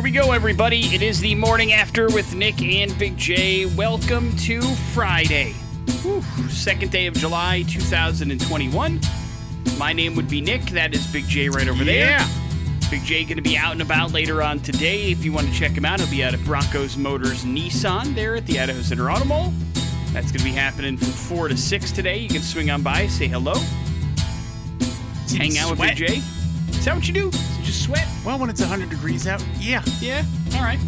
Here we go, everybody. It is the morning after with Nick and Big J. Welcome to Friday, Whew. second day of July 2021. My name would be Nick. That is Big J right over there. Yeah. Big J going to be out and about later on today. If you want to check him out, he'll be out at Broncos Motors Nissan there at the Idaho Center Auto Mall. That's going to be happening from 4 to 6 today. You can swing on by, say hello, hang out with Big J. Is that what you do? Sweat? Well, when it's 100 degrees out, yeah. Yeah. All right.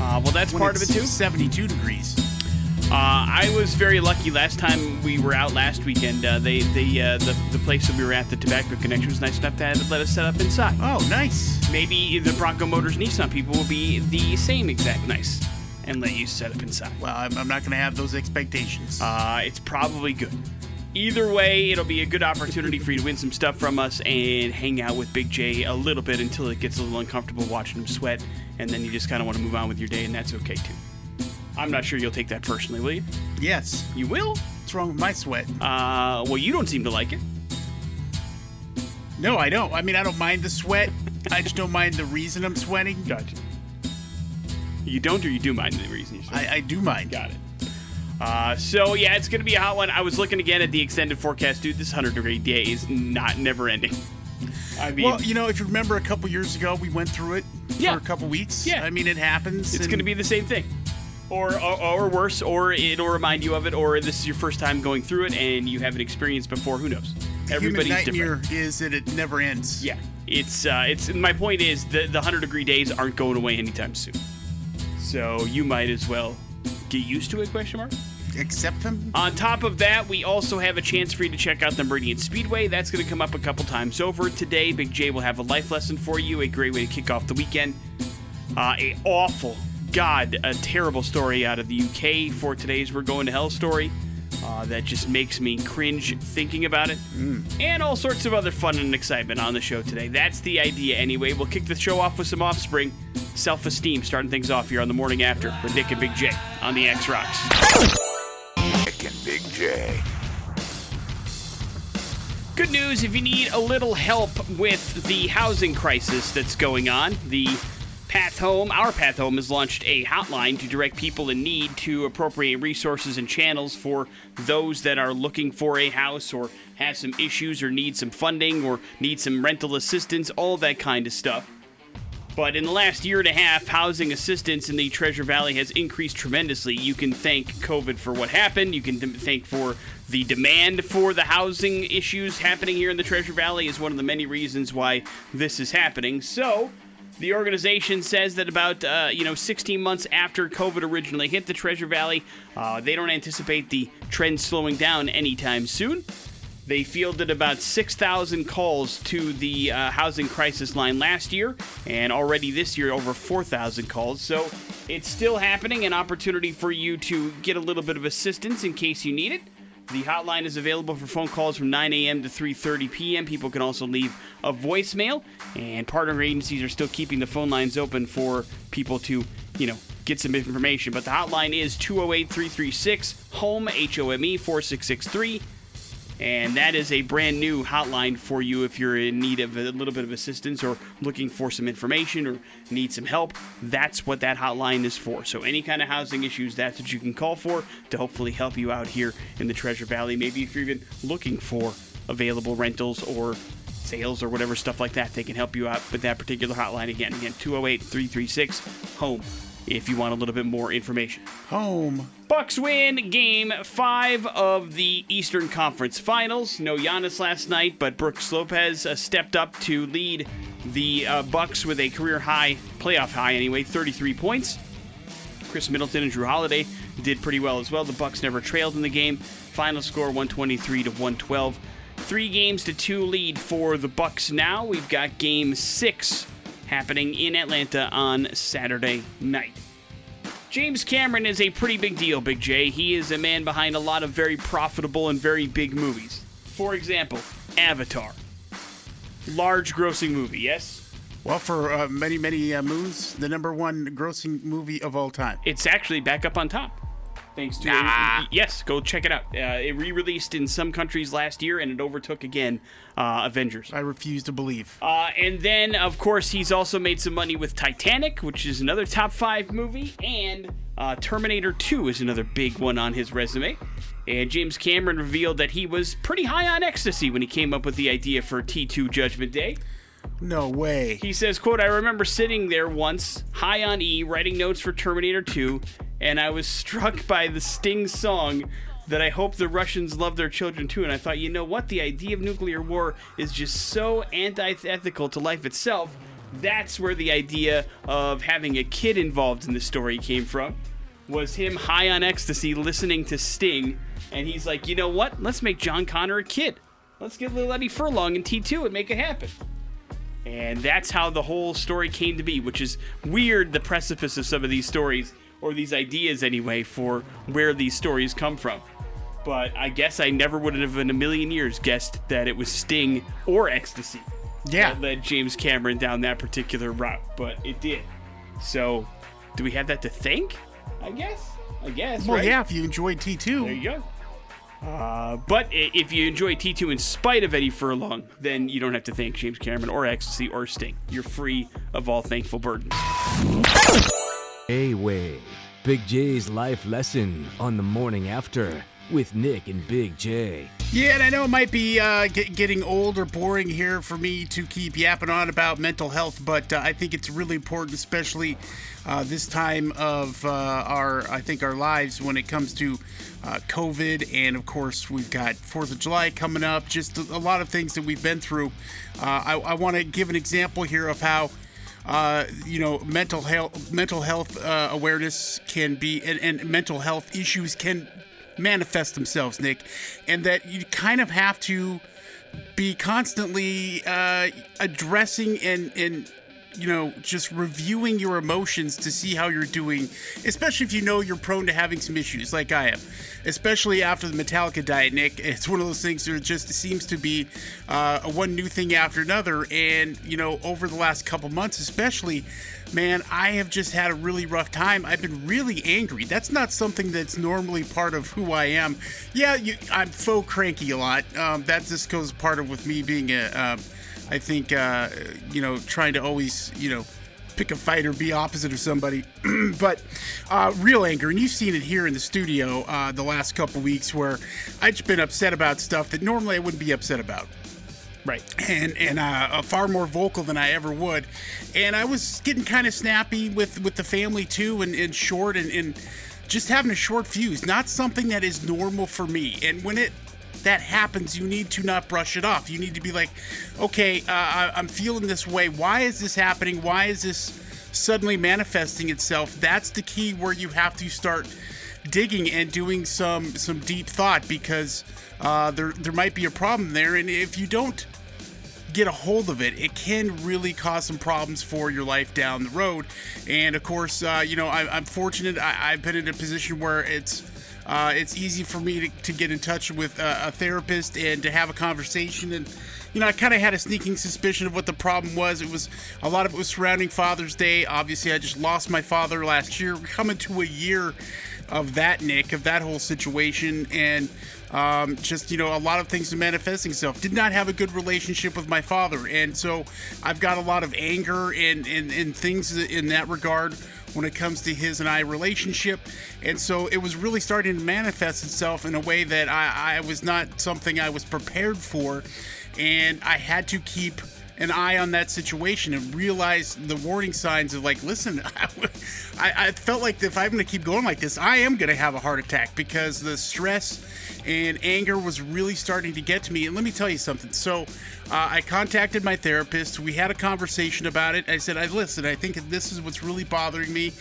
Uh, well, that's When part of it too. 72 degrees. Uh, I was very lucky last time we were out last weekend. Uh, they, they, uh, the, the place that we were at, the Tobacco Connection, was nice enough to have let us set up inside. Oh, nice. Maybe the Bronco Motors Nissan people will be the same exact nice and let you set up inside. Well, I'm, I'm not going to have those expectations. Uh, it's probably good. Either way, it'll be a good opportunity for you to win some stuff from us and hang out with Big J a little bit until it gets a little uncomfortable watching him sweat, and then you just kind of want to move on with your day, and that's okay too. I'm not sure you'll take that personally, will you? yes. You will? What's wrong with my sweat? Uh, well, you don't seem to like it. No, I don't. I mean, I don't mind the sweat. I just don't mind the reason I'm sweating. Gotcha. You don't, or you do mind the reason you're I, I do mind. Got it. Uh, so yeah, it's gonna be a hot one. I was looking again at the extended forecast, dude. This hundred degree day is not never ending. I mean, Well, you know, if you remember a couple years ago, we went through it Yeah. for a couple weeks. Yeah. I mean, it happens. it's and- gonna be the same thing, or, or or worse, or it'll remind you of it, or this is your first time going through it and you haven't experienced before. Who knows? Everybody's human different. is that it never ends. Yeah, it's uh, it's my point is the the hundred degree days aren't going away anytime soon. So you might as well get used to it? Question mark. Accept them. On top of that, we also have a chance for you to check out the Meridian Speedway. That's going to come up a couple times over today. Big J will have a life lesson for you, a great way to kick off the weekend. Uh, a awful, God, a terrible story out of the UK for today's We're Going to Hell story. Uh, that just makes me cringe thinking about it. And all sorts of other fun and excitement on the show today. That's the idea anyway. We'll kick the show off with some offspring. Self esteem, starting things off here on the morning after with Nick and Big J on the X Rocks. Nick and Big J. Good news if you need a little help with the housing crisis that's going on, the Path Home, our Path Home has launched a hotline to direct people in need to appropriate resources and channels for those that are looking for a house or have some issues or need some funding or need some rental assistance, all that kind of stuff. But in the last year and a half, housing assistance in the Treasure Valley has increased tremendously. You can thank COVID for what happened. You can thank for the demand for the housing issues happening here in the Treasure Valley is one of the many reasons why this is happening. So, the organization says that about uh, you know 16 months after COVID originally hit the Treasure Valley, uh, they don't anticipate the trend slowing down anytime soon. They fielded about 6,000 calls to the uh, housing crisis line last year, and already this year over 4,000 calls. So it's still happening, an opportunity for you to get a little bit of assistance in case you need it. The hotline is available for phone calls from 9 a.m. to 3:30 p.m. People can also leave a voicemail, and partner agencies are still keeping the phone lines open for people to, you know, get some information. But the hotline is 208-336-HOME H O M E 4663. And that is a brand new hotline for you if you're in need of a little bit of assistance or looking for some information or need some help. That's what that hotline is for. So, any kind of housing issues, that's what you can call for to hopefully help you out here in the Treasure Valley. Maybe if you're even looking for available rentals or sales or whatever stuff like that, they can help you out with that particular hotline. Again, again 208 336 HOME if you want a little bit more information. Home. Bucks win game five of the Eastern Conference Finals. No Giannis last night, but Brook Lopez uh, stepped up to lead the uh, Bucks with a career high, playoff high anyway, 33 points. Khris Middleton and Jrue Holiday did pretty well as well. The Bucks never trailed in the game. Final score 123 to 112. Three games to two lead for the Bucks now. We've got game six happening in Atlanta on Saturday night. James Cameron is a pretty big deal, Big J. He is a man behind a lot of very profitable and very big movies. For example, Avatar. Large grossing movie, yes? Well, for uh, many, many uh, moons, the number one grossing movie of all time. It's actually back up on top. Thanks to Nah. yes, go check it out. Uh, it re-released in some countries last year, and it overtook again uh, Avengers. I refuse to believe. Uh, and then, of course, he's also made some money with Titanic, which is another top five movie, and uh, Terminator 2 is another big one on his resume. And James Cameron revealed that he was pretty high on ecstasy when he came up with the idea for T2 Judgment Day. No way. He says, quote, I remember sitting there once, high on E, writing notes for Terminator 2, and I was struck by the Sting song that I hope the Russians love their children too. And I thought, you know what? The idea of nuclear war is just so antithetical to life itself. That's where the idea of having a kid involved in the story came from. Was him high on ecstasy listening to Sting, and he's like, you know what? Let's make John Connor a kid. Let's get little Eddie Furlong in T2 and make it happen. And that's how the whole story came to be, which is weird, the precipice of some of these stories, or these ideas anyway, for where these stories come from. But I guess I never would have in a million years guessed that it was Sting or Ecstasy Yeah. that led James Cameron down that particular route, but it did. So, do we have that to thank? I guess. I guess. Well, right? yeah, if you enjoyed There T2. There you go. Uh, but if you enjoy T2 in spite of Eddie Furlong, then you don't have to thank James Cameron or Ecstasy or Sting. You're free of all thankful burdens. A-Way. Big J's life lesson on the morning after with Nick and Big J. Yeah, and I know it might be uh, get, getting old or boring here for me to keep yapping on about mental health, but uh, I think it's really important, especially uh, this time of uh, our, I think, our lives when it comes to uh, COVID, and of course we've got Fourth of July coming up. Just a, lot of things that we've been through. Uh, I, I want to give an example here of how uh, you know, mental health, mental health uh, awareness can be, and, and mental health issues can manifest themselves, Nick, and that you kind of have to be constantly uh, addressing and and you know just reviewing your emotions to see how you're doing, especially if you know you're prone to having some issues like I am. Especially after the Metallica diet, Nick, it's one of those things that just seems to be uh, one new thing after another. And you know, over the last couple months, especially, man, I have just had a really rough time. I've been really angry. That's not something that's normally part of who I am. Yeah, you, I'm faux cranky a lot. Um, that just goes part of with me being a, um, I think, uh, you know, trying to always, you know, pick a fight or be opposite of somebody. but uh, real anger, and you've seen it here in the studio uh, the last couple weeks where I've just been upset about stuff that normally I wouldn't be upset about Right. and and uh, far more vocal than I ever would. And I was getting kind of snappy with with the family too, and, and short and, and just having a short fuse. Not something that is normal for me. And when it that happens, you need to not brush it off. You need to be like, okay, uh, I, I'm feeling this way. Why is this happening? Why is this suddenly manifesting itself? That's the key where you have to start digging and doing some some deep thought because uh, there there might be a problem there, and if you don't get a hold of it, it can really cause some problems for your life down the road. And of course, uh, you know, I, I'm fortunate. I, I've been in a position where it's uh, it's easy for me to, to get in touch with a, a therapist and to have a conversation. And you know, I kind of had a sneaking suspicion of what the problem was. It was a lot of it was surrounding Father's Day. Obviously, I just lost my father last year. We're coming to a year of that, Nick, of that whole situation, and um, just you know, a lot of things manifesting itself. Did not have a good relationship with my father, and so I've got a lot of anger and and, and things in that regard when it comes to his and I relationship, and so it was really starting to manifest itself in a way that I, I was not something I was prepared for, and I had to keep an eye on that situation and realize the warning signs of like, listen, I, I felt like if I'm going to keep going like this, I am going to have a heart attack because the stress and anger was really starting to get to me. And let me tell you something. So uh, I contacted my therapist. We had a conversation about it. I said, I listen. I think this is what's really bothering me,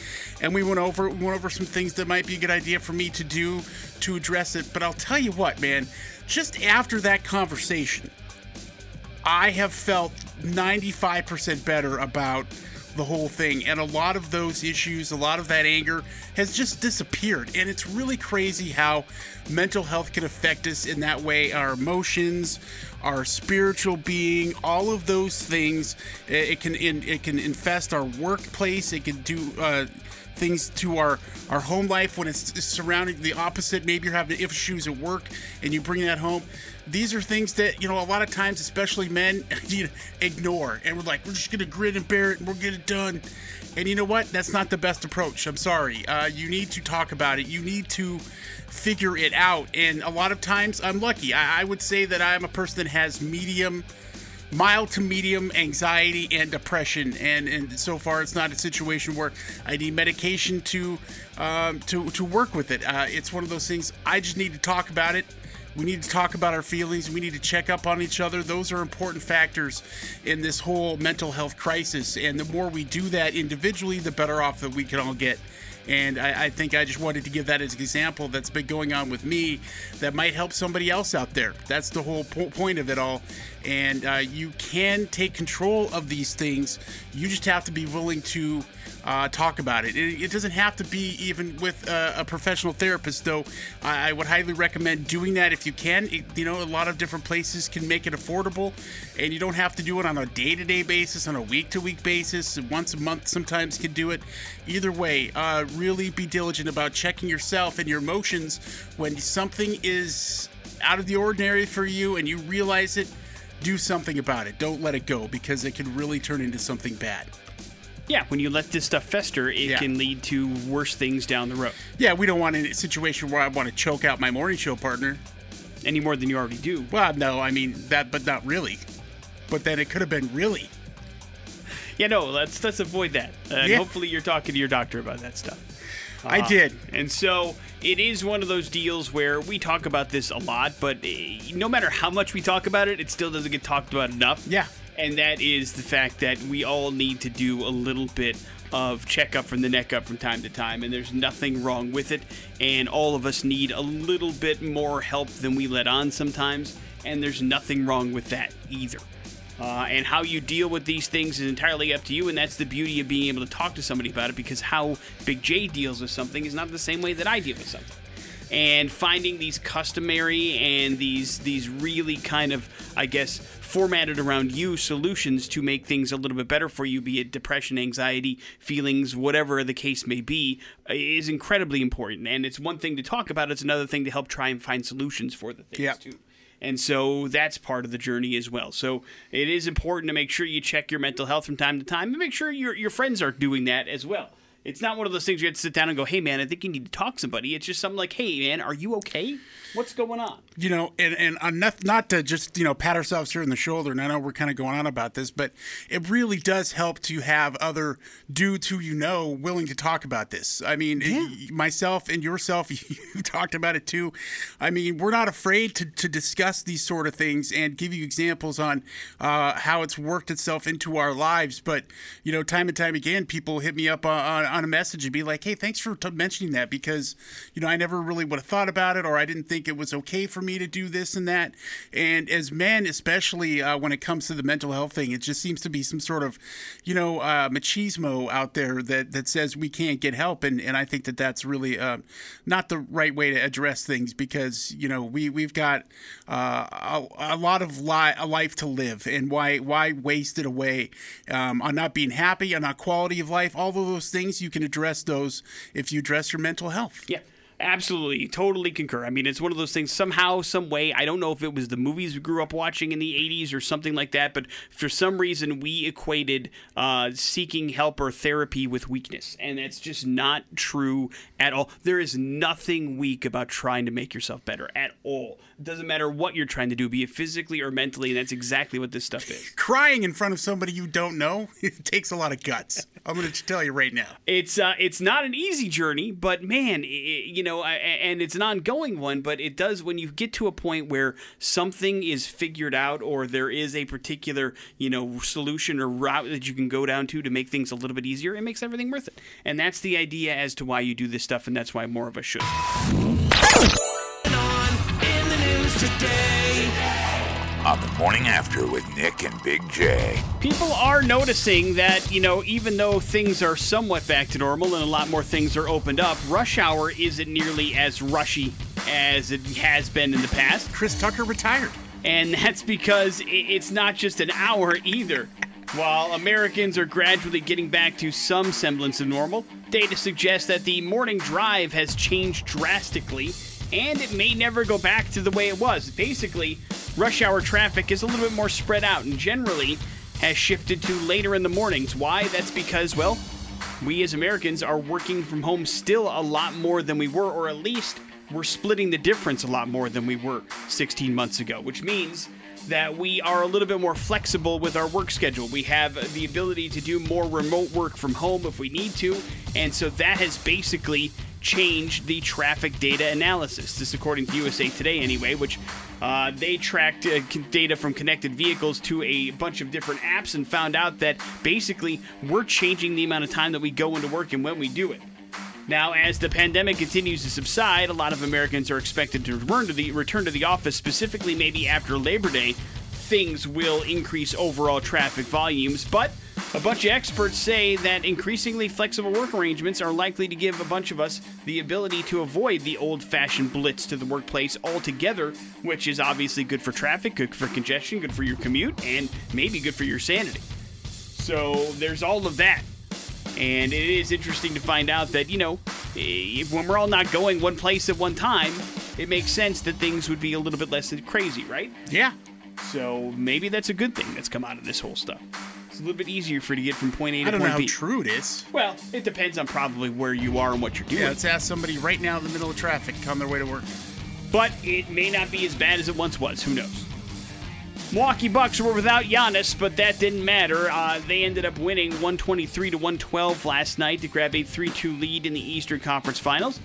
and we went over we went over some things that might be a good idea for me to do to address it. But I'll tell you what, man. Just after that conversation, I have felt 95% better about the whole thing. And a lot of those issues, a lot of that anger has just disappeared. And it's really crazy how mental health can affect us in that way our emotions, our spiritual being, all of those things. It can it can infest our workplace. It can do uh, things to our our home life when it's surrounding the opposite. Maybe you're having issues at work and you bring that home. These are things that you know a lot of times, especially men, you ignore, and we're like, we're just gonna grin and bear it, and we'll get it done. And you know what? That's not the best approach. I'm sorry. Uh, you need to talk about it. You need to figure it out. And a lot of times, I'm lucky. I, I would say that I'm a person that has medium mild to medium anxiety and depression and and so far it's not a situation where I need medication to um, to to work with it uh, it's one of those things I just need to talk about it we need to talk about our feelings we need to check up on each other those are important factors in this whole mental health crisis and the more we do that individually the better off that we can all get and I, I, think I just wanted to give that as an example that's been going on with me that might help somebody else out there. That's the whole po- point of it all. And uh, you can take control of these things. You just have to be willing to uh, talk about it. it. it. doesn't have to be even with a professional therapist, though. I, I, would highly recommend doing that if you can. It, you know, a lot of different places can make it affordable, and you don't have to do it on a day to day basis, on a week to week basis. Once a month, sometimes can do it. Either way, uh, really be diligent about checking yourself and your emotions when something is out of the ordinary for you and you realize it. Do something about it. Don't let it go because it can really turn into something bad. Yeah, when you let this stuff fester, it Yeah. can lead to worse things down the road, Yeah, we don't want a situation where I want to choke out my morning show partner. any more than you already do. Well, no, I mean that, but not really. But then it could have been really. Yeah, no, let's let's avoid that. Uh, Yeah. Hopefully, you're talking to your doctor about that stuff. I did. And so it is one of those deals where we talk about this a lot, but eh, no matter how much we talk about it, it still doesn't get talked about enough. Yeah. And that is the fact that we all need to do a little bit of checkup from the neck up from time to time, and there's nothing wrong with it. And all of us need a little bit more help than we let on sometimes, and there's nothing wrong with that either. Uh, and how you deal with these things is entirely up to you, and that's the beauty of being able to talk to somebody about it because how Big J deals with something is not the same way that I deal with something. And finding these customary and these these really kind of, I guess, formatted around you solutions to make things a little bit better for you, be it depression, anxiety, feelings, whatever the case may be, uh, is incredibly important. And it's one thing to talk about; it's another thing to help try and find solutions for the things Yep. too. And so that's part of the journey as well. So it is important to make sure you check your mental health from time to time and make sure your, your friends are doing that as well. It's not one of those things you have to sit down and go, hey, man, I think you need to talk to somebody. It's just something like, hey, man, are you okay? What's going on? you know, and and uh, not, not to just you know pat ourselves here in the shoulder. And I know we're kind of going on about this, but it really does help to have other dudes who you know willing to talk about this. I mean, y- myself and yourself, you talked about it too. I mean, we're not afraid to to discuss these sort of things and give you examples on uh, how it's worked itself into our lives. But you know, time and time again, people hit me up on, on a message and be like, "Hey, thanks for t- mentioning that because you know I never really would have thought about it, or I didn't think it was okay for me to do this and that." And as men, especially uh, when it comes to the mental health thing, it just seems to be some sort of you know uh, machismo out there that that says we can't get help, and and I think that that's really uh, not the right way to address things because you know we we've got uh, a, a lot of li- a life to live, and why why waste it away um, on not being happy, on not quality of life, all of those things you can address those if you address your mental health. Yeah. Absolutely, totally concur. I mean, it's one of those things. Somehow, some way, I don't know if it was the movies we grew up watching in the '80s or something like that, but for some reason, we equated uh, seeking help or therapy with weakness, and that's just not true at all. There is nothing weak about trying to make yourself better at all. It doesn't matter what you're trying to do, be it physically or mentally, and that's exactly what this stuff is. Crying in front of somebody you don't know it takes a lot of guts. I'm going to tell you right now. It's uh, it's not an easy journey, but man, i i- you know, I- and it's an ongoing one. But it does when you get to a point where something is figured out, or there is a particular you know solution or route that you can go down to to make things a little bit easier. It makes everything worth it, and that's the idea as to why you do this stuff, and that's why more of us should. On the morning after with Nick and Big J. People are noticing that, you know, even though things are somewhat back to normal and a lot more things are opened up, rush hour isn't nearly as rushy as it has been in the past. Chris Tucker retired. And that's because it's not just an hour either. While Americans are gradually getting back to some semblance of normal, data suggests that the morning drive has changed drastically and it may never go back to the way it was. Basically, rush hour traffic is a little bit more spread out and generally has shifted to later in the mornings. Why? That's because, well, we as Americans are working from home still a lot more than we were, or at least we're splitting the difference a lot more than we were 16 months ago, which means that we are a little bit more flexible with our work schedule. We have the ability to do more remote work from home if we need to, and so that has basically changed the traffic data analysis. This, according to USA Today, anyway, which uh, they tracked uh, data from connected vehicles to a bunch of different apps and found out that basically we're changing the amount of time that we go into work and when we do it. Now, as the pandemic continues to subside, a lot of Americans are expected to return to the return to the office, specifically maybe after Labor Day. Things will increase overall traffic volumes, but a bunch of experts say that increasingly flexible work arrangements are likely to give a bunch of us the ability to avoid the old fashioned blitz to the workplace altogether, which is obviously good for traffic, good for congestion, good for your commute, and maybe good for your sanity. So there's all of that. And it is interesting to find out that, you know, when we're all not going one place at one time, it makes sense that things would be a little bit less crazy, right? Yeah. So maybe that's a good thing that's come out of this whole stuff. A little bit easier for you to get from point A to I don't know point how B. true it is. Well, it depends on probably where you are and what you're doing. Yeah, let's ask somebody right now in the middle of traffic on their way to work. but it may not be as bad as it once was. Who knows? Milwaukee Bucks were without Giannis, but that didn't matter. Uh, they ended up winning 123 to 112 last night to grab a 3-2 lead in the Eastern Conference Finals.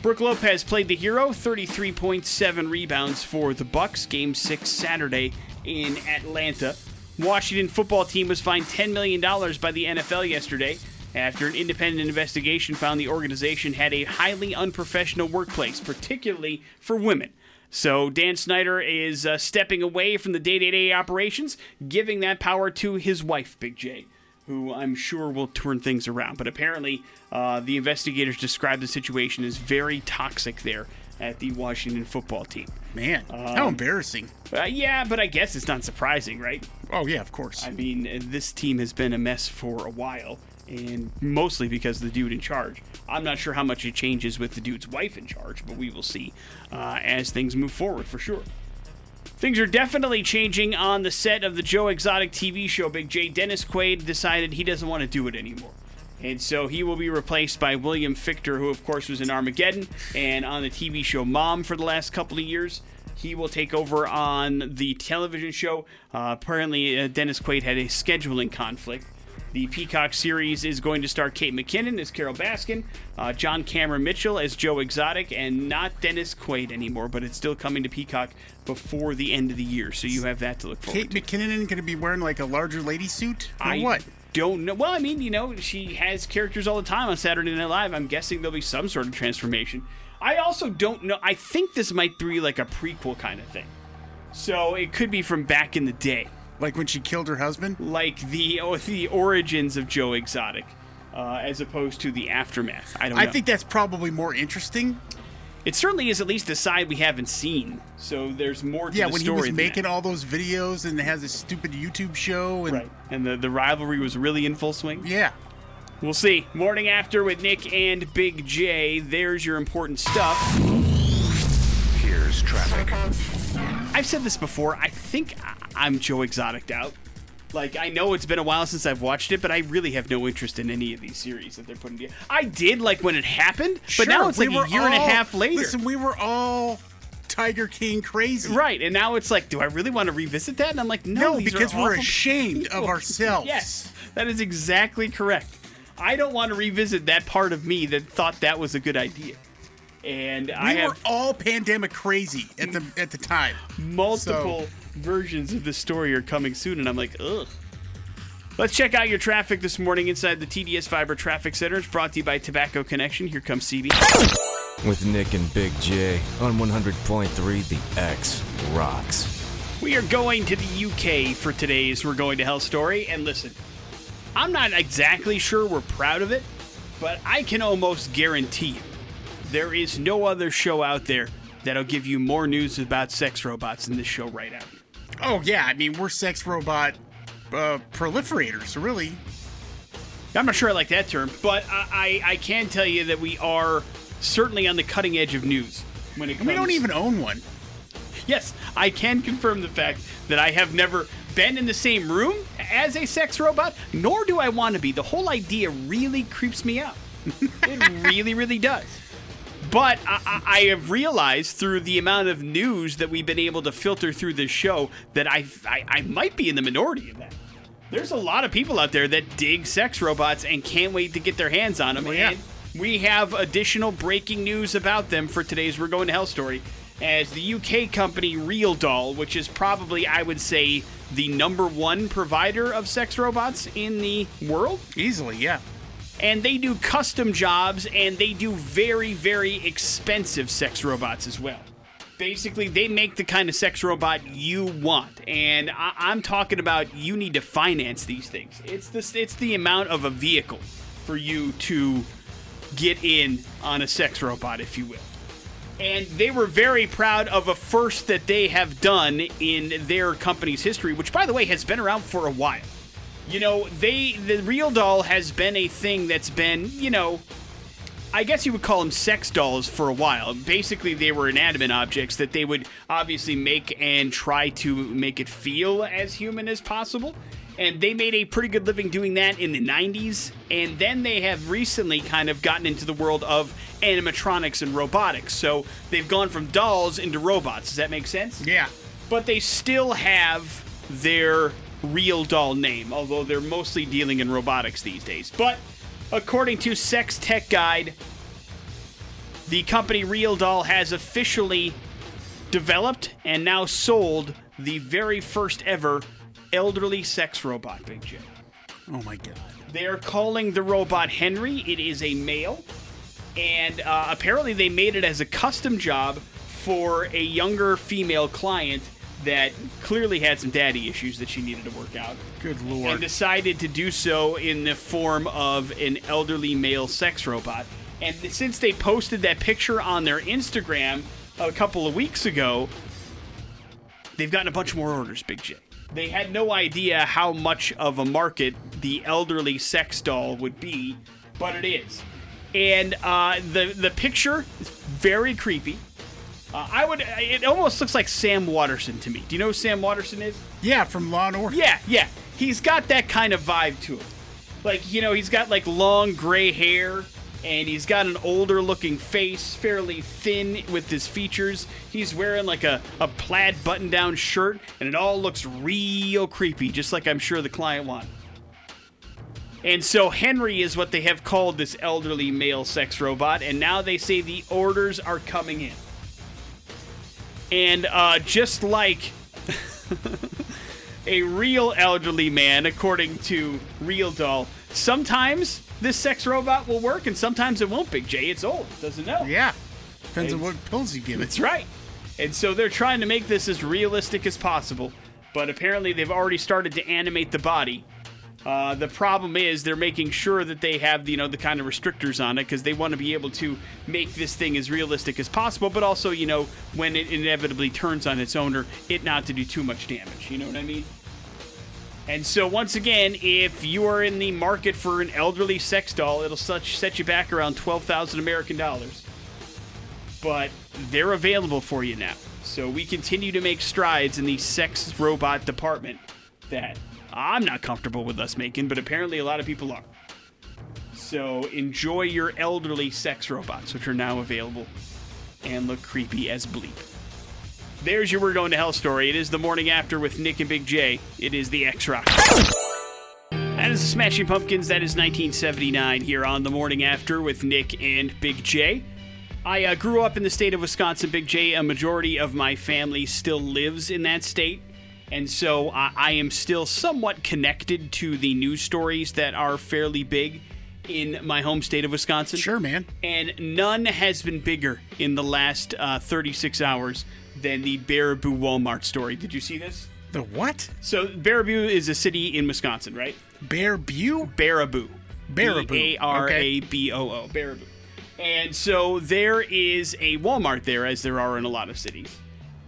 Brook Lopez played the hero, 33.7 rebounds for the Bucks. Game six Saturday in Atlanta. Washington football team was fined $10 million by the NFL yesterday after an independent investigation found the organization had a highly unprofessional workplace, particularly for women. So Dan Snyder is uh, stepping away from the day-to-day operations, giving that power to his wife, Big J, who I'm sure will turn things around. But apparently, uh, the investigators described the situation as very toxic there at the Washington football team. Man, how embarrassing. Uh, yeah, but I guess it's not surprising, right? Oh, yeah, of course. I mean, uh, this team has been a mess for a while, and mostly because of the dude in charge. I'm not sure how much it changes with the dude's wife in charge, but we will see uh, as things move forward for sure. Things are definitely changing on the set of the Joe Exotic TV show. Big J. Dennis Quaid decided he doesn't want to do it anymore. And so he will be replaced by William Fichtner, who, of course, was in Armageddon and on the TV show Mom for the last couple of years. He will take over on the television show. Uh, apparently, uh, Dennis Quaid had a scheduling conflict. The Peacock series is going to star Kate McKinnon as Carole Baskin, uh, John Cameron Mitchell as Joe Exotic, and not Dennis Quaid anymore, but it's still coming to Peacock before the end of the year. So you have that to look forward Kate to. Kate McKinnon going to be wearing like a larger lady suit? Or I what? don't know. Well, I mean, you know, she has characters all the time on Saturday Night Live. I'm guessing there'll be some sort of transformation. I also don't know. I think this might be like a prequel kind of thing. So it could be from back in the day, Like when she killed her husband? like the oh, the origins of Joe Exotic, uh, as opposed to the aftermath. I don't. I know. think that's probably more interesting. it certainly is at least a side we haven't seen. So there's more to Yeah, the when he story. was than making that. all those videos and has this stupid YouTube show and right, and the the rivalry was really in full swing. yeah. We'll see. Morning after with Nick and Big J. There's your important stuff. Here's traffic. I've said this before. I think I- I'm Joe Exotic out. Like I know it's been a while since I've watched it, but I really have no interest in any of these series that they're putting together. I did like when it happened, but now it's we like a year and a half later. Listen, we were all Tiger King crazy. right, and now it's like, do I really want to revisit that? And I'm like, no, No, because we're awful ashamed of ourselves. Yes, that is exactly correct. I don't want to revisit that part of me that thought that was a good idea. And I We have were all pandemic crazy at the at the time. multiple versions of the story are coming soon, and I'm like, ugh. Let's check out your traffic this morning inside the TDS Fiber Traffic Center. It's brought to you by Tobacco Connection. Here comes CB. With Nick and Big J on 100.3 The X Rocks. We are going to the UK for today's We're Going to Hell story. And listen, I'm not exactly sure we're proud of it, but I can almost guarantee you there is no other show out there that'll give you more news about sex robots than this show right out. Oh yeah, I mean we're sex robot uh, proliferators, really. I'm not sure I like that term, but I, I, I can tell you that we are certainly on the cutting edge of news when it comes. We don't even own one. Yes, I can confirm the fact that I have never been in the same room as a sex robot, nor do I want to be. The whole idea really creeps me out. it really, really does. But I, I, I have realized through the amount of news that we've been able to filter through this show that I, I, I might be in the minority of that. There's a lot of people out there that dig sex robots and can't wait to get their hands on them. Well, yeah. And we have additional breaking news about them for today's We're Going to Hell story. As the UK company Real Doll, which is probably, I would say, the number one provider of sex robots in the world, Easily, yeah. and they do custom jobs and they do very, very expensive sex robots as well. Basically, they make the kind of sex robot you want, and I- I'm talking about you need to finance these things. It's the it's the amount of a vehicle for you to get in on a sex robot, if you will. And they were very proud of a first that they have done in their company's history, which, by the way, has been around for a while. You know, they the real doll has been a thing that's been, you know, I guess you would call them sex dolls for a while. Basically, they were inanimate objects that they would obviously make and try to make it feel as human as possible. And they made a pretty good living doing that in the 90s. And then they have recently kind of gotten into the world of animatronics and robotics. So they've gone from dolls into robots. Does that make sense? Yeah. but they still have their real doll name, although they're mostly dealing in robotics these days. But according to Sex Tech Guide, the company Real Doll has officially developed and now sold the very first ever elderly sex robot, Big J. Oh my god. They are calling the robot Henry. It is a male. And uh, apparently, they made it as a custom job for a younger female client that clearly had some daddy issues that she needed to work out. Good lord. And decided to do so in the form of an elderly male sex robot. And since they posted that picture on their Instagram a couple of weeks ago, they've gotten a bunch more orders, Big J. They had no idea how much of a market the elderly sex doll would be, but it is. And uh, the the picture is very creepy. Uh, I would. It almost looks like Sam Waterston to me. Do you know who Sam Waterston is? yeah, from Law and Order. Yeah, yeah. He's got that kind of vibe to him. Like, you know, he's got like long gray hair and he's got an older looking face, fairly thin with his features. He's wearing like a, a plaid button down shirt and it all looks real creepy, just like I'm sure the client wanted. And so Henry is what they have called this elderly male sex robot, and now they say the orders are coming in. And uh, just like a real elderly man, according to Real Doll. Sometimes this sex robot will work, and sometimes it won't. Big J, it's old, doesn't know. Yeah. Depends on what pills you give it. That's right. And so they're trying to make this as realistic as possible, but apparently they've already started to animate the body. Uh, the problem is they're making sure that they have you know the kind of restrictors on it because they want to be able to make this thing as realistic as possible, but also you know when it inevitably turns on its owner, it not to do too much damage. You know what I mean? And so once again, if you are in the market for an elderly sex doll, it'll such set you back around twelve thousand American dollars but they're available for you now. So we continue to make strides in the sex robot department that I'm not comfortable with us making, but apparently a lot of people are. So enjoy your elderly sex robots, which are now available and look creepy as bleep. There's your We're Going to Hell story. It is the morning after with Nick and Big J. It is the X Rock. That is the Smashing Pumpkins. That is 1979 here on the morning after with Nick and Big J. I uh, grew up in the state of Wisconsin, Big J. A majority of my family still lives in that state. And so I, I am still somewhat connected to the news stories that are fairly big in my home state of Wisconsin. Sure, man. And none has been bigger in the last uh, 36 hours than the Baraboo Walmart story. Did you see this? The what? So Baraboo is a city in Wisconsin, right? Baraboo. Baraboo. B A R A B O O. Baraboo. And so there is a Walmart there, as there are in a lot of cities.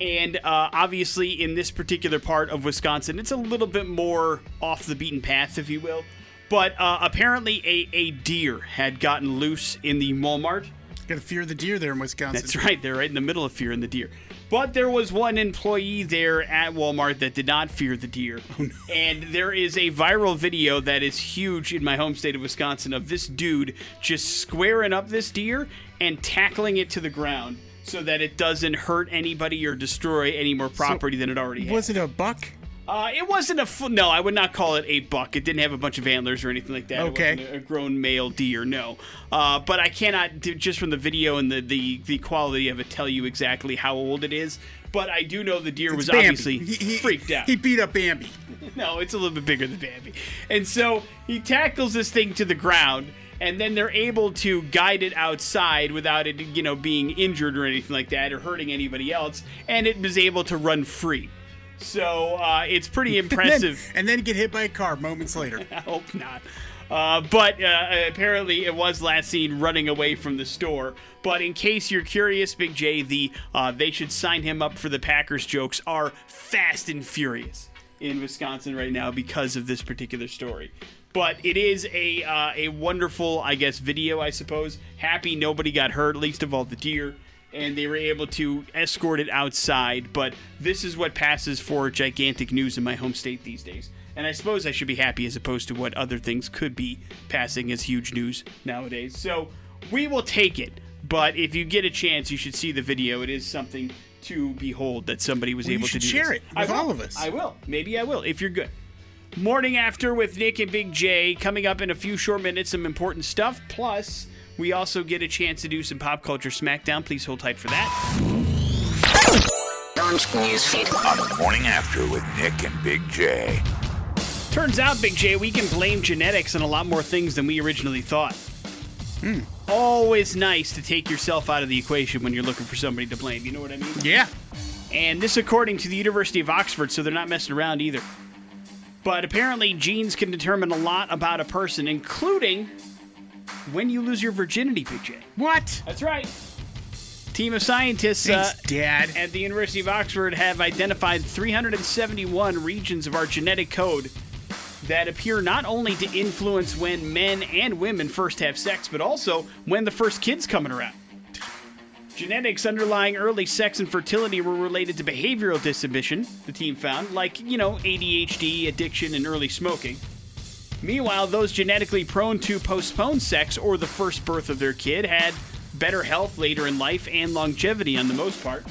And uh, obviously, in this particular part of Wisconsin, it's a little bit more off the beaten path, if you will. But uh, apparently, a, a deer had gotten loose in the Walmart. Got to fear the deer there in Wisconsin. That's right. They're right in the middle of fear fearing the deer. But there was one employee there at Walmart that did not fear the deer. Oh, no. And there is a viral video that is huge in my home state of Wisconsin of this dude just squaring up this deer and tackling it to the ground so that it doesn't hurt anybody or destroy any more property than it already has. Was it a buck? Uh, it wasn't a full, no. I would not call it a buck. It didn't have a bunch of antlers or anything like that. Okay. A, a grown male deer. No. Uh, but I cannot just from the video and the, the the quality of it tell you exactly how old it is. But I do know the deer was Bambi. obviously He- he- freaked out. He beat up Bambi. no, it's a little bit bigger than Bambi. And so he tackles this thing to the ground, and then they're able to guide it outside without it, you know, being injured or anything like that or hurting anybody else. And it was able to run free. So uh, it's pretty And then, impressive. and then get hit by a car moments later. I hope not. Uh, but uh, apparently, it was last seen running away from the store. But in case you're curious, Big J, the uh, they should sign him up for the Packers jokes are fast and furious in Wisconsin right now because of this particular story. But it is a uh, a wonderful, I guess, video. I suppose happy nobody got hurt, least of all the deer and they were able to escort it outside. But this is what passes for gigantic news in my home state these days. And I suppose I should be happy as opposed to what other things could be passing as huge news nowadays. So we will take it. But if you get a chance, you should see the video. It is something to behold that somebody was Well, able to do. share this. it I with will. all of us. I will. Maybe I will if you're good. Morning after with Nick and Big J coming up in a few short minutes. Some important stuff. Plus, we also get a chance to do some pop culture smackdown. Please hold tight for that. Newsfeed. On the morning after with Nick and Big J. Turns out, Big J, we can blame genetics on a lot more things than we originally thought. Hmm. Always nice to take yourself out of the equation when you're looking for somebody to blame. You know what I mean? Yeah. And this, according to the University of Oxford, so they're not messing around either. But apparently, genes can determine a lot about a person, including when you lose your virginity, Big J. What? That's right. Team of scientists uh, Dad. at the University of Oxford have identified 371 regions of our genetic code that appear not only to influence when men and women first have sex, but also when the first kid's coming around. Genetics underlying early sex and fertility were related to behavioral disinhibition, the team found, like, you know, ADHD, addiction, and early smoking. Meanwhile, those genetically prone to postpone sex or the first birth of their kid had better health later in life and longevity on the most part.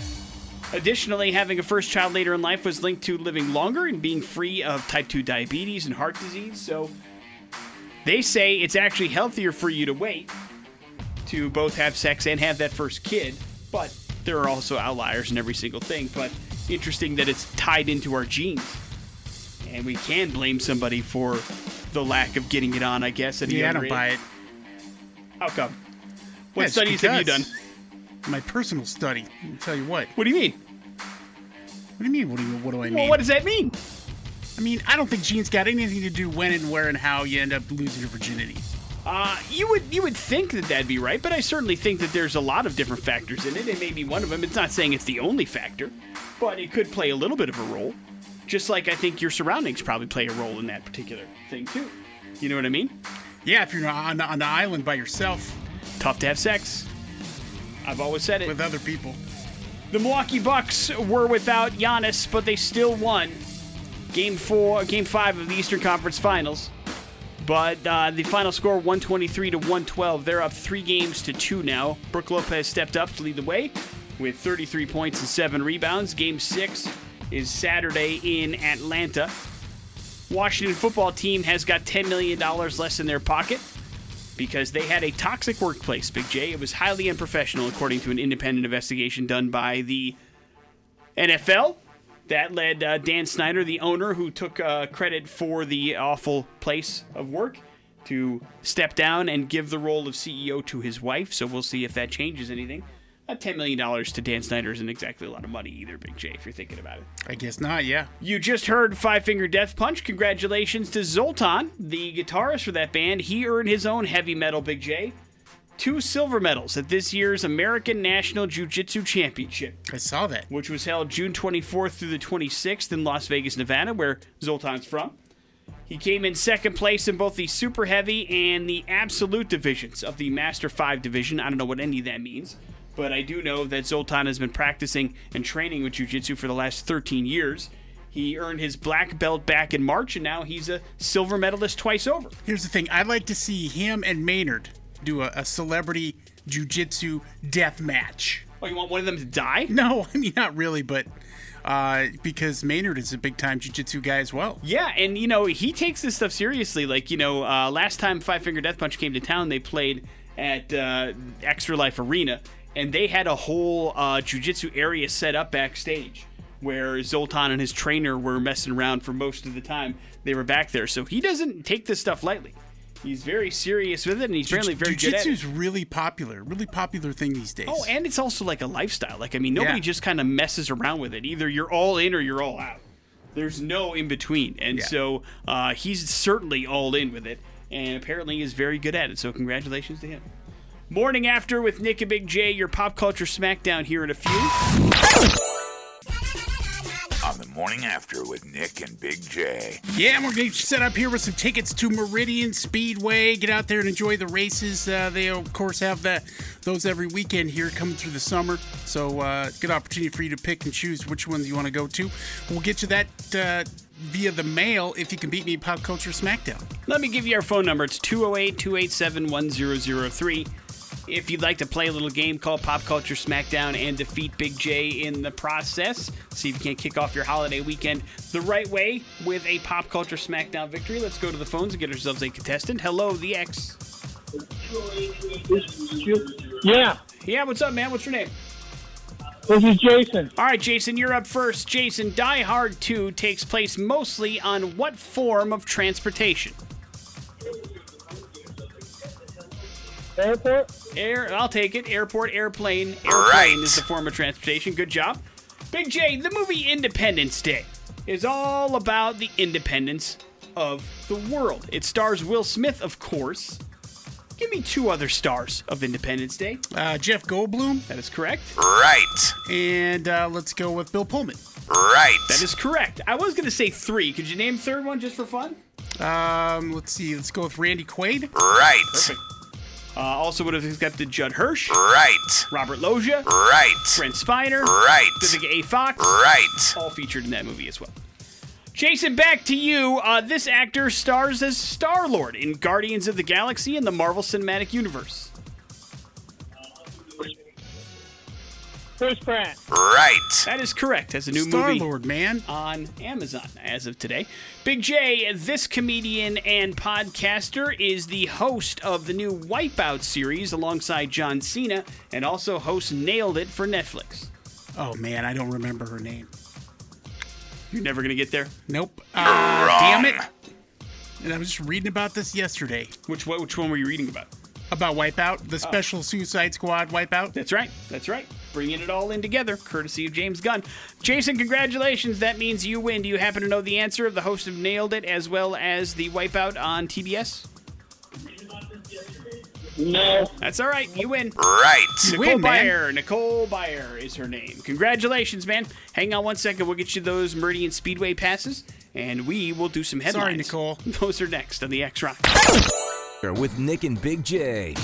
Additionally, having a first child later in life was linked to living longer and being free of type 2 diabetes and heart disease. So they say it's actually healthier for you to wait to both have sex and have that first kid, but there are also outliers in every single thing. But interesting that it's tied into our genes. And we can blame somebody for the lack of getting it on, I guess. At a Yeah, I don't buy it. How come? What it's studies have you done? My personal study. I'll tell you what. What do you mean? What do you mean? What do you? What do I mean? Well, what does that mean? I mean, I don't think genes got anything to do when and where and how you end up losing your virginity. Uh, you would you would think that that'd be right, but I certainly think that there's a lot of different factors in it. It may be one of them. It's not saying it's the only factor, but it could play a little bit of a role. Just like I think your surroundings probably play a role in that particular thing too. You know what I mean? Yeah, if you're on, on the island by yourself Tough to have sex. I've always said it. with other people. The Milwaukee Bucks were without Giannis, but they still won game four, game five of the Eastern Conference Finals. But uh, the final score 123 to 112. They're up three games to two now. Brook Lopez stepped up to lead the way with 33 points and seven rebounds. Game six is Saturday in Atlanta. Washington football team has got $10 million less in their pocket because they had a toxic workplace, Big J. It was highly unprofessional, according to an independent investigation done by the NFL. That led uh, Dan Snyder, the owner, who took uh, credit for the awful place of work, to step down and give the role of CEO to his wife. So we'll see if that changes anything. Uh, $10 million to Dan Snyder isn't exactly a lot of money either, Big J, if you're thinking about it. I guess not. Yeah. You just heard Five Finger Death Punch. Congratulations to Zoltan, the guitarist for that band. He earned his own heavy metal Big J two silver medals at this year's American National Jiu Jitsu Championship, I saw that. which was held June 24th through the 26th in Las Vegas, Nevada, where Zoltan's from. He came in second place in both the super heavy and the absolute divisions of the Master 5 division. I don't know what any of that means, but I do know that Zoltan has been practicing and training with Jiu Jitsu for the last 13 years. He earned his black belt back in March, and now he's a silver medalist twice over. Here's the thing I'd like to see him and Maynard do a, a celebrity jujitsu death match. Oh, you want one of them to die? No, I mean, not really, but uh, because Maynard is a big time jujitsu guy as well. Yeah, and you know he takes this stuff seriously. Like you know, uh, last time Five Finger Death Punch came to town, they played at uh, ExtraMile Arena, and they had a whole uh, jujitsu area set up backstage where Zoltan and his trainer were messing around for most of the time they were back there. So he doesn't take this stuff lightly. He's very serious with it, and he's apparently very good at it. Jiu-jitsu's really popular, really popular thing these days. Oh, and it's also like a lifestyle. Like I mean, nobody Yeah. just kind of messes around with it. Either you're all in or you're all out. There's no in between, and Yeah. so uh, he's certainly all in with it, and apparently is very good at it. So congratulations to him. Morning after with Nick and Big J, your pop culture smackdown here in a few. On the morning after with Nick and Big J. Yeah, and we're going to set up here with some tickets to Meridian Speedway. Get out there and enjoy the races. Uh, they, of course, have the, those every weekend here coming through the summer. So, uh, good opportunity for you to pick and choose which ones you want to go to. We'll get you that uh, via the mail if you can beat me Pop Culture Smackdown. Let me give you our phone number. It's 208 287 1003. If you'd like to play a little game called Pop Culture Smackdown and defeat Big J in the process, see if you can't kick off your holiday weekend the right way with a Pop Culture Smackdown victory. Let's go to the phones and get ourselves a contestant. Hello, the X. Yeah, Yeah, what's up, man? What's your name? this is Jason. All right, Jason, you're up first. Jason, Die Hard 2 takes place mostly on what form of transportation? Airport? Air, I'll take it. Airport, airplane. Airplane Right. is the form of transportation. Good job. Big J, the movie Independence Day is all about the independence of the world. It stars Will Smith, of course. Give me two other stars of Independence Day. Uh, Jeff Goldblum, That is correct. Right. and uh, let's go with Bill Pullman. Right. That is correct. I was going to say three. Could you name third one just for fun? Um, let's see. Let's go with Randy Quaid. Right. Uh, also would have accepted Judd Hirsch, Right. Robert Loggia, Right. Brent Spiner, Right. Vivica A. Fox. Right. all featured in that movie as well. Jason, back to you. Uh, this actor stars as Star Lord in Guardians of the Galaxy and the Marvel Cinematic Universe. Chris Pratt. Right. That is correct. Has a new Star movie Lord, man. on Amazon as of today. Big J, this comedian and podcaster, is the host of the new Wipeout series alongside John Cena, and also hosts Nailed It for Netflix. Oh man, I don't remember her name. You're never gonna get there. Nope. Uh, damn it. And I was just reading about this yesterday Which one, which one were you reading about? about Wipeout, the special Suicide Squad Wipeout. That's right. That's right. Bringing it all in together, courtesy of James Gunn. Jason, congratulations. That means you win. Do you happen to know the answer of the host of Nailed It as well as the Wipeout on TBS? No. That's all right. You win. Right. Nicole win, man. Byer. Nicole Byer is her name. Congratulations, man. Hang on one second. We'll get you those Meridian Speedway passes, and we will do some headlines. Sorry, Nicole. Those are next on the X Rock. With Nick and Big J.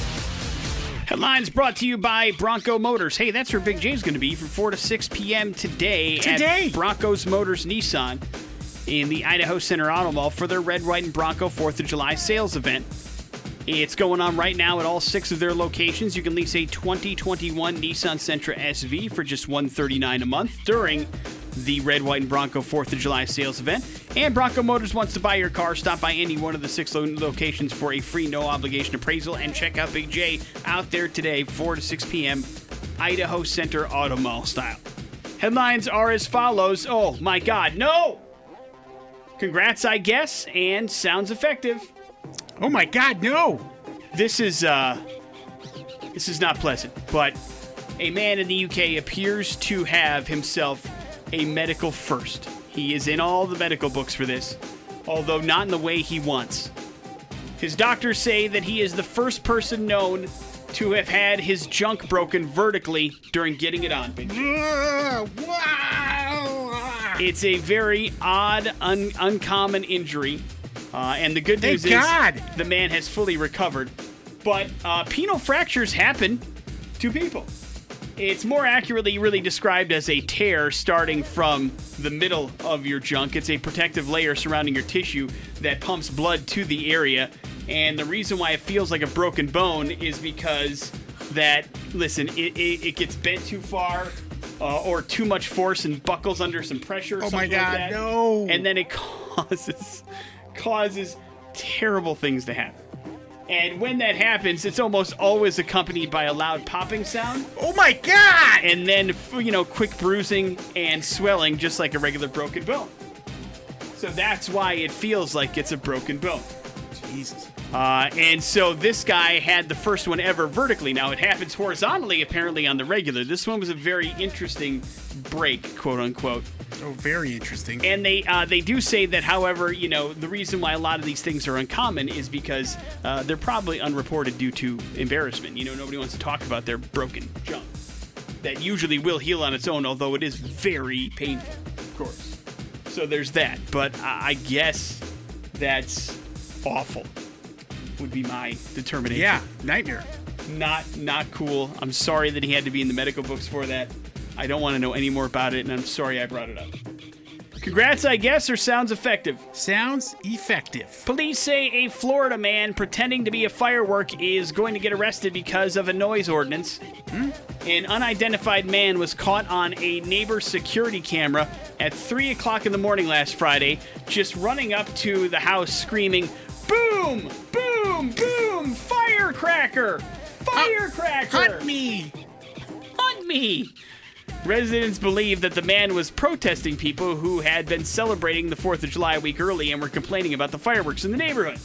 Headlines brought to you by Bronco Motors. Hey, that's where Big J's going to be from 4 to 6 p.m. today. Today? At Broncos Motors Nissan in the Idaho Center Auto Mall for their Red, White, and Bronco 4th of July sales event. It's going on right now at all six of their locations. You can lease a 2021 Nissan Sentra SV for just 139 a month during the Red, White, and Bronco 4th of July sales event. And Bronco Motors wants to buy your car. Stop by any one of the six locations for a free no obligation appraisal and check out Big J out there today, 4 to 6 p.m., Idaho Center Auto Mall style. Headlines are as follows. Oh my God, no! Congrats, I guess, and sounds effective. Oh my God, no! This is uh this is not pleasant, but a man in the UK appears to have himself a medical first. He is in all the medical books for this, although not in the way he wants. His doctors say that he is the first person known to have had his junk broken vertically during getting it on. Big J. Wow. It's a very odd, un- uncommon injury. Uh, and the good Thank news God. is the man has fully recovered. But uh, penile fractures happen to people. It's more accurately really described as a tear starting from the middle of your junk. It's a protective layer surrounding your tissue that pumps blood to the area. And the reason why it feels like a broken bone is because that, listen, it, it, it gets bent too far uh, or too much force and buckles under some pressure. or Oh my like God, that. no. And then it causes causes terrible things to happen. And when that happens, it's almost always accompanied by a loud popping sound Oh my God. and then you know quick bruising and swelling just like a regular broken bone. So that's why it feels like it's a broken bone. Jesus. Uh, and so this guy had the first one ever vertically. Now it happens horizontally apparently on the regular. This one was a very interesting break, quote unquote. Oh, very interesting. And they uh, they do say that, however, you know, the reason why a lot of these things are uncommon is because uh, they're probably unreported due to embarrassment. You know, nobody wants to talk about their broken junk. That usually will heal on its own, although it is very painful, of course. So there's that. But I I guess that's awful. Would be my determination yeah, nightmare. not not cool. I'm sorry that he had to be in the medical books for that. I don't want to know any more about it, and I'm sorry I brought it up. Congrats, I guess, or sounds effective. Sounds effective. Police say a Florida man pretending to be a firework is going to get arrested because of a noise ordinance. Hmm? An unidentified man was caught on a neighbor's security camera at 3 o'clock in the morning last Friday, just running up to the house screaming, Boom! Boom! Boom! Boom! Firecracker! Firecracker! Hunt me. Hunt me! Residents believe that the man was protesting people who had been celebrating the 4th of July a week early and were complaining about the fireworks in the neighborhood.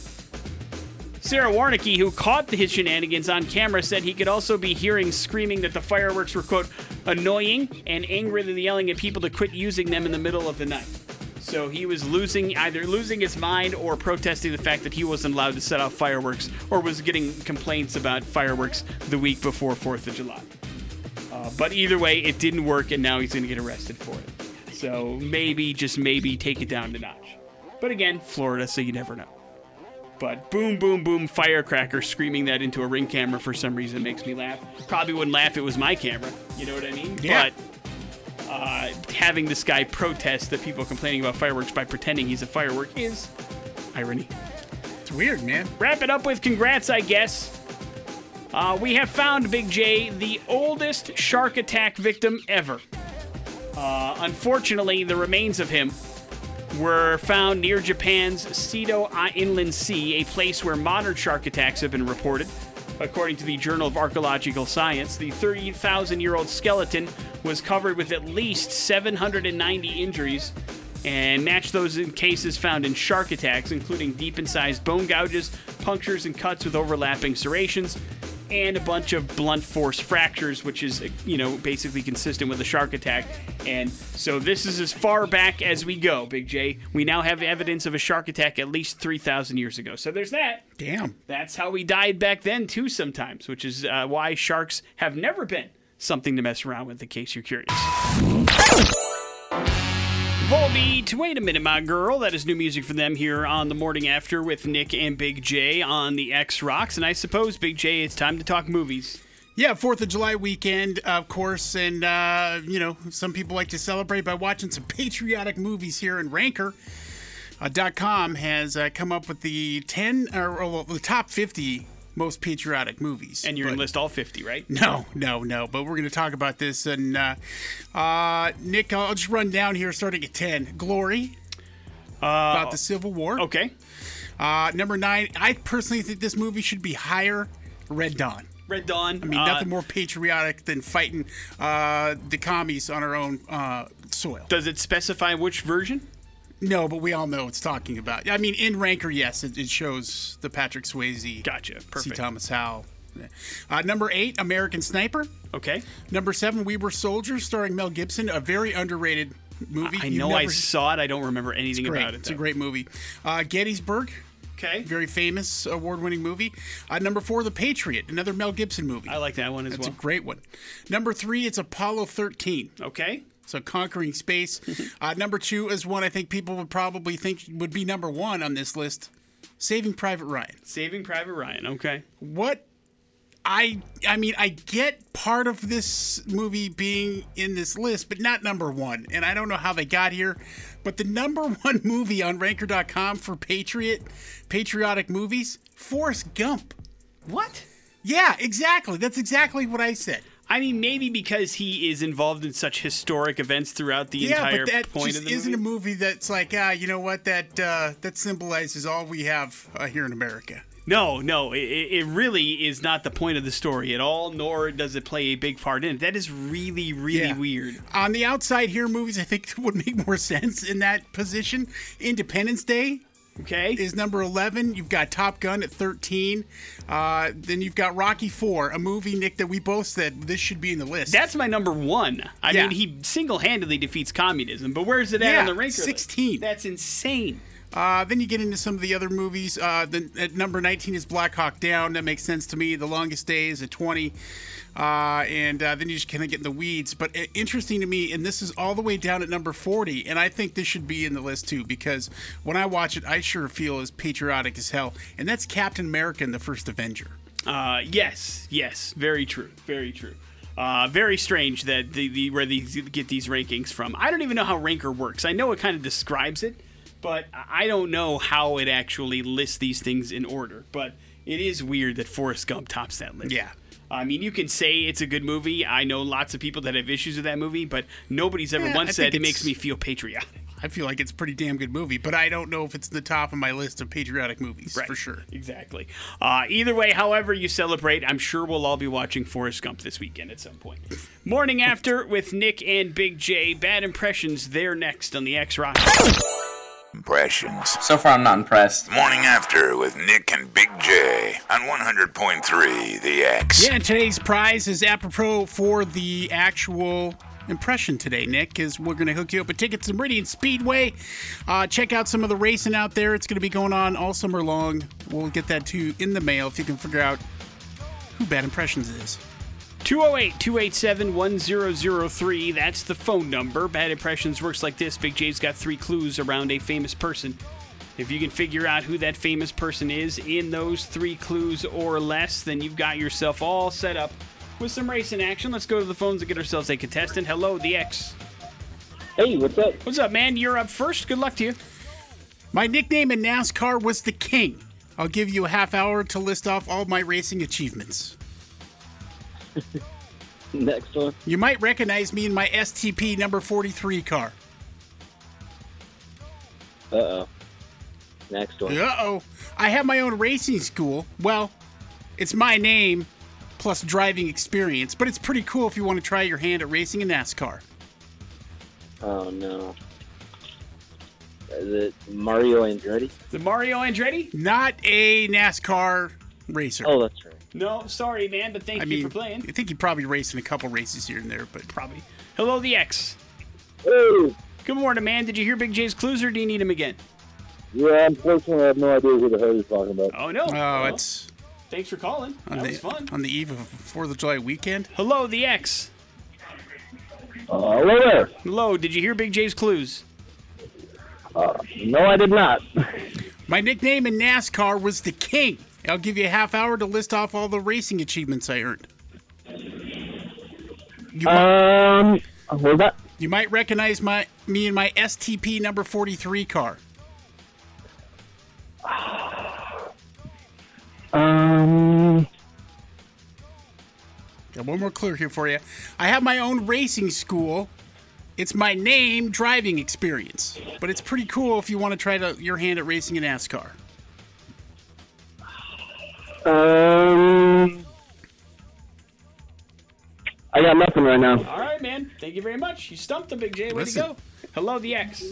Sarah Warnicki, who caught the shenanigans on camera, said he could also be hearing screaming that the fireworks were, quote, annoying and angrily yelling at people to quit using them in the middle of the night. So he was losing either losing his mind or protesting the fact that he wasn't allowed to set off fireworks or was getting complaints about fireworks the week before 4th of July. Uh, but either way, it didn't work, and now he's going to get arrested for it. So maybe, just maybe, take it down a notch. But again, Florida, so you never know. But boom, boom, boom, firecracker screaming that into a ring camera for some reason makes me laugh. Probably wouldn't laugh if it was my camera. You know what I mean? Yeah. But uh, having this guy protest that people complaining about fireworks by pretending he's a firework is irony. It's weird, man. Wrap it up with congrats, I guess. Uh, we have found Big J, the oldest shark attack victim ever. Uh, unfortunately, the remains of him were found near Japan's Seto Inland Sea, a place where modern shark attacks have been reported. According to the Journal of Archaeological Science, the 30,000 year old skeleton was covered with at least 790 injuries and matched those in cases found in shark attacks, including deep incised bone gouges, punctures, and cuts with overlapping serrations, and a bunch of blunt force fractures, which is, you know, basically consistent with a shark attack. And so this is as far back as we go, Big J. We now have evidence of a shark attack at least 3,000 years ago. So there's that. Damn. That's how we died back then, too, sometimes, which is uh, why sharks have never been something to mess around with, in case you're curious. Volbeat, wait a minute, my girl. That is new music for them here on the morning after with Nick and Big J on the X Rocks. And I suppose, Big J, it's time to talk movies. Yeah, Fourth of July weekend, of course, and uh, you know some people like to celebrate by watching some patriotic movies here. in Ranker. Uh, .com has uh, come up with the ten or, or well, the top fifty most patriotic movies. And you're going to list all 50, right? No, no, no. But we're going to talk about this. And uh, uh, Nick, I'll just run down here starting at 10. Glory, about the Civil War. Okay. Uh, number nine, I personally think this movie should be higher. Red Dawn. Red Dawn. I mean, uh, nothing more patriotic than fighting uh, the commies on our own uh, soil. Does it specify which version? No, but we all know what it's talking about. I mean, in Ranker, yes, it, it shows the Patrick Swayze, Gotcha. C. Perfect. Thomas Howell. Uh, number eight, American Sniper. Okay. Number seven, We Were Soldiers, starring Mel Gibson, a very underrated movie. I You've know I saw it. I don't remember anything about it. It's a great movie. Uh, Gettysburg, Okay. Very famous award-winning movie. Uh, number four, The Patriot, another Mel Gibson movie. I like that one as That's well. It's a great one. Number three, it's Apollo 13. okay. So conquering space. uh, number two is one I think people would probably think would be number one on this list. Saving Private Ryan. Saving Private Ryan. Okay. What I I mean I get part of this movie being in this list, but not number one. And I don't know how they got here. But the number one movie on Ranker.com for Patriot patriotic movies, Forrest Gump. What? Yeah, exactly. That's exactly what I said. I mean, maybe because he is involved in such historic events throughout the yeah, entire but that point just of the isn't movie. a movie that's like, ah, you know what? That uh, that symbolizes all we have uh, here in America. No, no, it, it really is not the point of the story at all, nor does it play a big part in it. That is really, really Yeah. weird. On the outside here, movies I think would make more sense in that position. Independence Day Okay? is number 11. You've got Top Gun at 13. Uh, then you've got Rocky 4, a movie, Nick, that we both said this should be in the list. That's my number one. I Yeah. mean, he single handedly defeats communism, but where's it at Yeah, on the ranker? list? 16. That's insane. Uh, then you get into some of the other movies. Uh, the, at number 19 is Black Hawk Down. That makes sense to me. The Longest Day is at 20. Uh, and uh, then you just kind of get in the weeds. But uh, interesting to me, and this is all the way down at number 40. And I think this should be in the list too, because when I watch it, I sure feel as patriotic as hell. And that's Captain America and the First Avenger. Uh, yes, yes, very true, very true. Uh, very strange that the, the where these get these rankings from. I don't even know how Ranker works. I know it kind of describes it, but I don't know how it actually lists these things in order. But it is weird that Forrest Gump tops that list. Yeah. I mean, you can say it's a good movie. I know lots of people that have issues with that movie, but nobody's ever Yeah, once I said it makes me feel patriotic. I feel like it's a pretty damn good movie, but I don't know if it's the top of my list of patriotic movies for sure. Exactly. Uh, either way, however you celebrate, I'm sure we'll all be watching Forrest Gump this weekend at some point. Morning after with Nick and Big J. Bad impressions. They're next on the X Rock. Impressions. So far, I'm not impressed. Morning after with Nick and Big J on 100.3 The X. Yeah, and today's prize is apropos for the actual impression today, Nick, is we're going to hook you up with tickets to Meridian Speedway. Uh, check out some of the racing out there. It's going to be going on all summer long. We'll get that to you in the mail if you can figure out who Bad Impressions is. 208 287 1003. That's the phone number. Bad Impressions works like this Big J's got three clues around a famous person. If you can figure out who that famous person is in those three clues or less, then you've got yourself all set up with some racing action. Let's go to the phones and get ourselves a contestant. Hello, the X. Hey, what's up? What's up, man? You're up first. Good luck to you. My nickname in NASCAR was the King. I'll give you a half hour to list off all my racing achievements. Next one. You might recognize me in my STP number 43 car. Uh oh. Next one. Uh oh. I have my own racing school. Well, it's my name plus driving experience, but it's pretty cool if you want to try your hand at racing in NASCAR. Oh no. Is it Mario Andretti? The Mario Andretti? Not a NASCAR racer. Oh, that's right. No, sorry, man, but thank I you mean, for playing. I think he probably raced in a couple races here and there, but Probably. Hello, the X. Hey, Good morning, man. Did you hear Big J's clues or do you need him again? yeah, unfortunately, I have no idea who the hell you're talking about. Oh, no. oh, Well, it's Thanks for calling. on That the was fun. on the eve of Fourth of July weekend. Hello, the X. Uh, hello there. Hello, did you hear Big J's clues? No, I did not. My nickname in NASCAR was the King. I'll give you a half hour to list off all the racing achievements I earned. You, might, Um, was that? you might recognize my me in my STP number 43 car. Um, Got one more clue here for you. I have my own racing school. It's my name driving experience, but it's pretty cool if you want to try to, your hand at racing in NASCAR. Um, I got nothing right now. All right, man. Thank you very much. You stumped the Big J. Way Listen. to go. Hello, the X.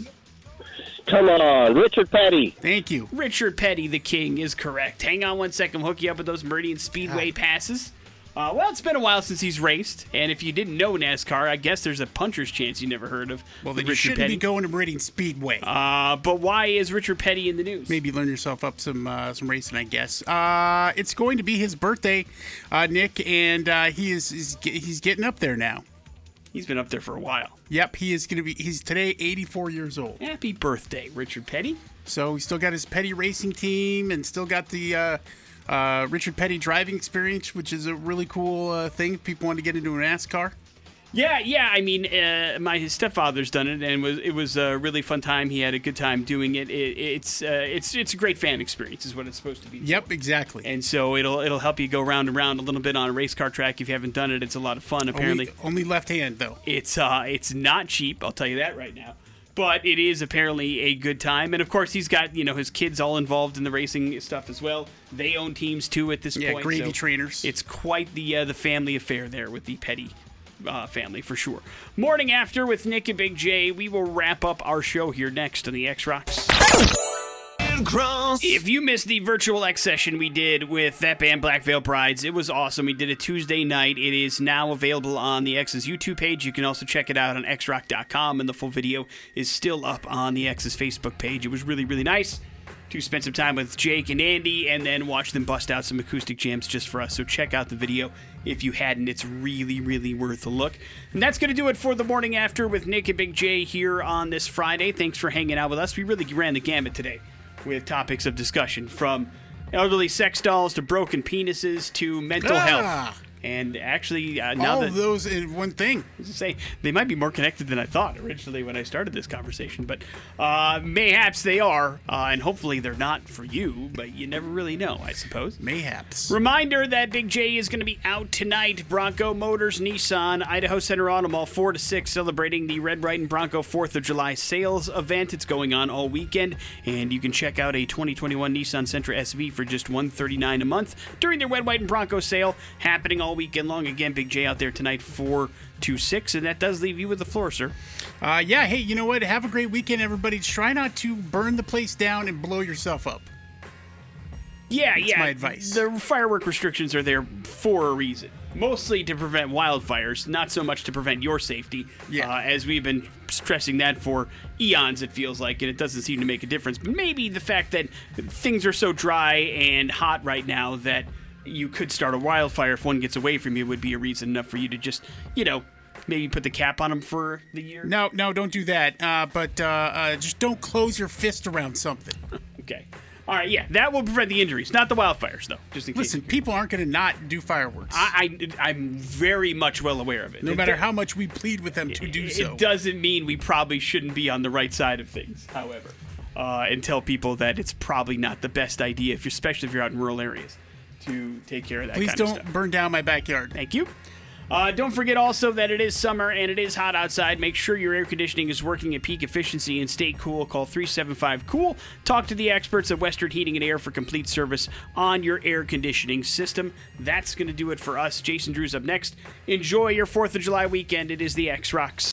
Come on, Richard Petty. Thank you. Richard Petty, the king, is correct. Hang on one second. We'll hook you up with those Meridian Speedway passes. Uh, well, it's been a while since he's raced, and if you didn't know NASCAR, I guess there's a puncher's chance you never heard of. Well, then you shouldn't Petty. be going to Meridian Speedway. Uh, but why is Richard Petty in the news? Maybe learn yourself up some uh, some racing, I guess. Uh, it's going to be his birthday, uh, Nick, and uh, he is he's, he's getting up there now. He's been up there for a while. Yep, he is going to be. He's today 84 years old. Happy birthday, Richard Petty. So he's still got his Petty racing team and still got the uh, Richard Petty driving experience, which is a really cool uh, thing. If people want to get into a NASCAR. Yeah, yeah. I mean, uh, my stepfather's done it, and was it was a really fun time. He had a good time doing it. it it's uh, it's it's a great fan experience, is what it's supposed to be. Yep, exactly. And so it'll it'll help you go round and round a little bit on a race car track if you haven't done it. It's a lot of fun. Apparently, only, only left hand though. it's uh it's not cheap. I'll tell you that right now. But it is apparently a good time, and of course he's got you know his kids all involved in the racing stuff as well. They own teams too at this Yeah, point. gravy so trainers. It's quite the uh, the family affair there with the Petty uh, family for sure. Morning after with Nick and Big J. We will wrap up our show here next on the X Rocks. If you missed the virtual X session we did with that band Black Veil Brides, it was awesome. We did it Tuesday night. It is now available on the X's YouTube page. You can also check it out on xrock.com, and the full video is still up on the X's Facebook page. It was really, really nice to spend some time with Jake and Andy and then watch them bust out some acoustic jams just for us. So check out the video if you hadn't. It's really, really worth a look. And that's going to do it for the morning after with Nick and Big J here on this Friday. Thanks for hanging out with us. We really ran the gamut today with topics of discussion from elderly sex dolls to broken penises to mental Ah. health. And actually, uh, now All that of those in one thing. say they might be more connected than I thought originally when I started this conversation, but uh, mayhaps they are, uh, and hopefully they're not for you. But you never really know, I suppose. Mayhaps. Reminder that Big J is going to be out tonight. Bronco Motors, Nissan, Idaho Center Auto Mall, 4 to 6, celebrating the Red, White, and Bronco 4th of July sales event. It's going on all weekend, and you can check out a 2021 Nissan Sentra SV for just 139 a month during their Red, White, and Bronco sale happening all weekend long. Again, Big J out there tonight, 4 to 6, and that does leave you with the floor, sir. Uh, yeah, hey, you know what? Have a great weekend, everybody. Try not to burn the place down and blow yourself up. Yeah, yeah. my advice. The firework restrictions are there for a reason. Mostly to prevent wildfires, not so much to prevent your safety. Yeah. Uh, as we've been stressing that for eons, it feels like, and it doesn't seem to make a difference. But maybe the fact that things are so dry and hot right now that you could start a wildfire if one gets away from you would be a reason enough for you to just, you know, maybe put the cap on them for the year. No, no, don't do that. Uh, but uh, uh, just don't close your fist around something. Okay. All right, yeah, that will prevent the injuries, not the wildfires, though. Just in case. Listen, people aren't going to not do fireworks. I, I I'm very much well aware of it. no It matter how much we plead with them to do it, so. It doesn't mean we probably shouldn't be on the right side of things. However, uh, and tell people that it's probably not the best idea, if you're, especially if you're out in rural areas, to take care of that. Please kind don't stuff. burn down my backyard. Thank you. Uh, don't forget also that it is summer and it is hot outside. Make sure your air conditioning is working at peak efficiency and stay cool. Call 375 Cool. Talk to the experts at Western Heating and Air for complete service on your air conditioning system. That's going to do it for us. Jason Drew's up next. Enjoy your 4th of July weekend. It is the X Rocks.